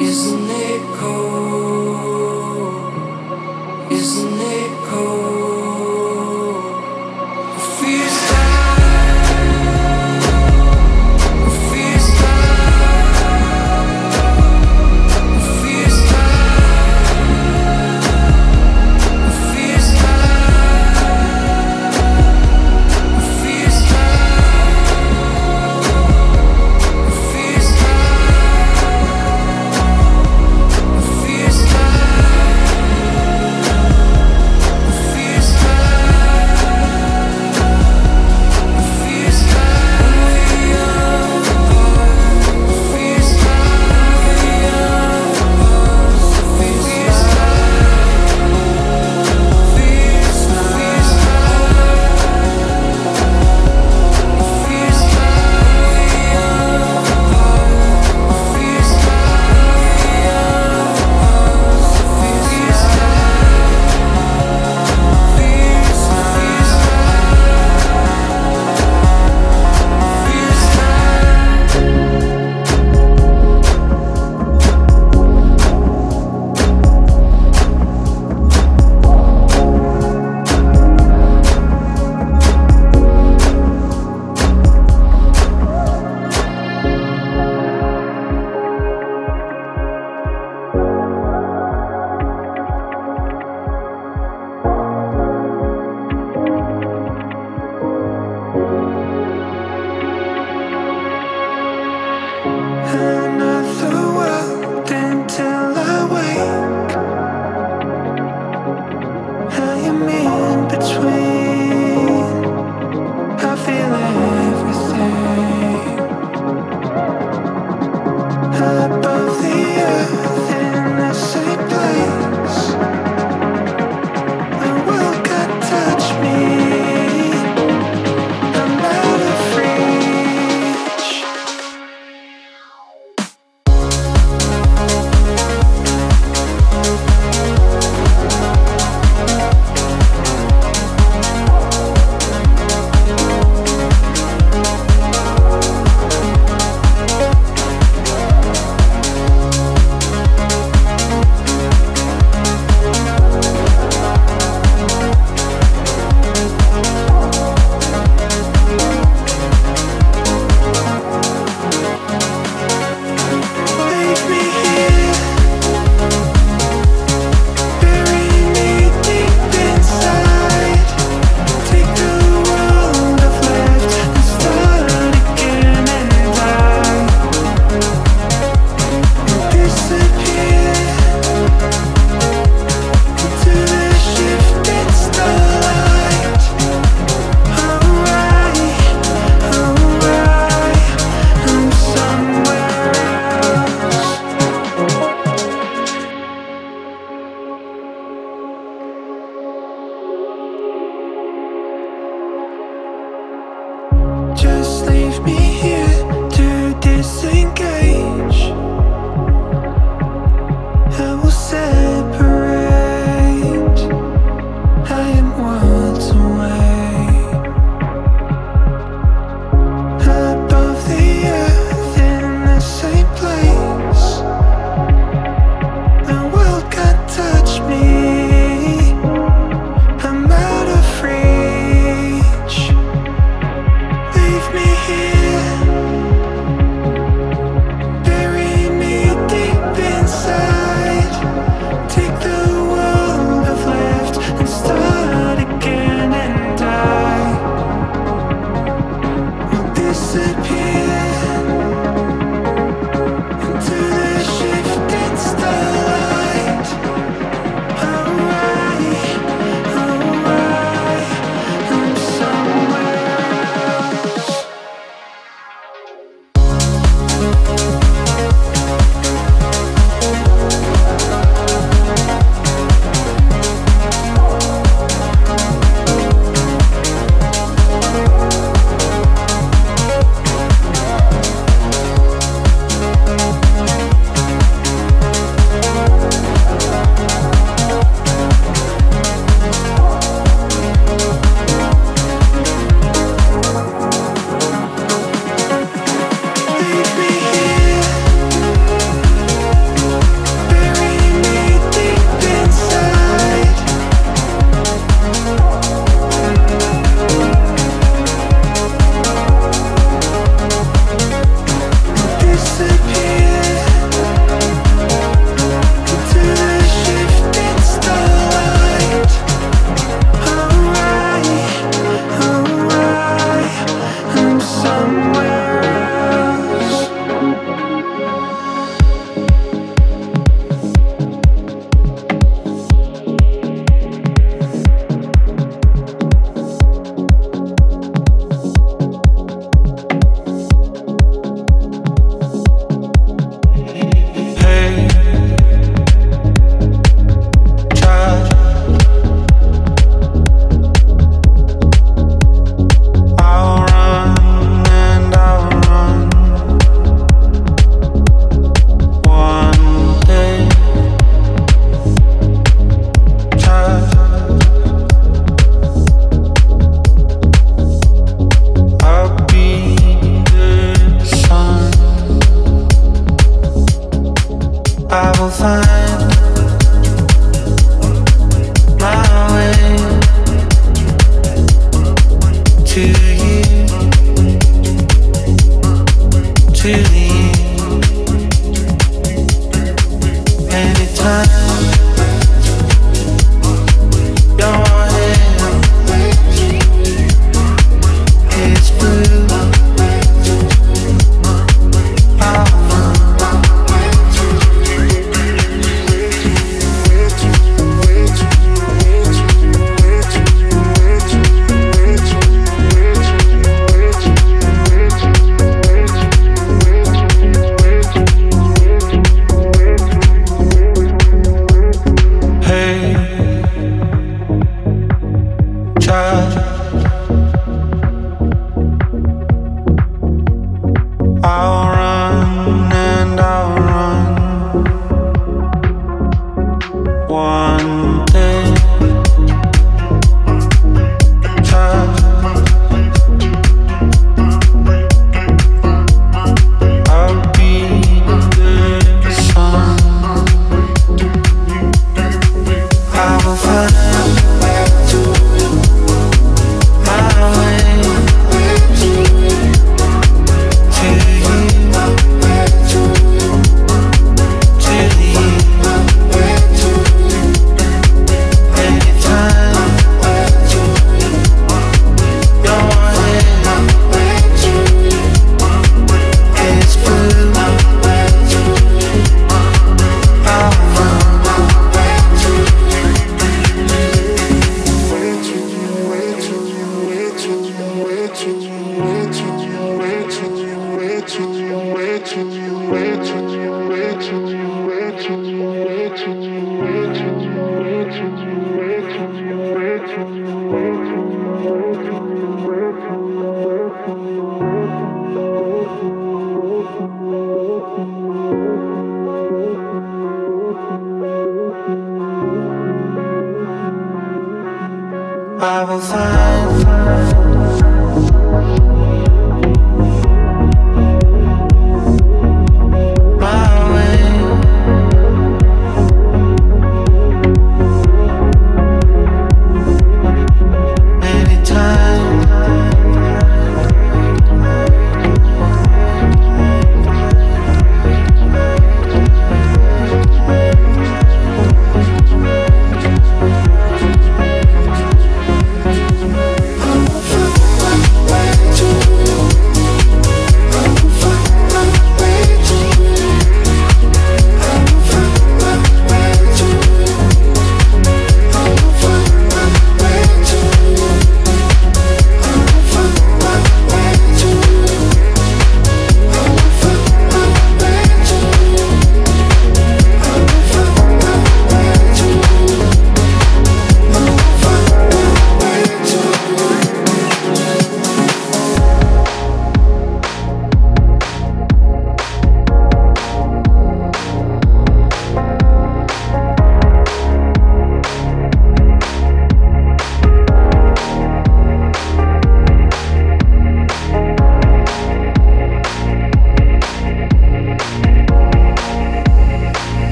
Isn't it cold?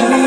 You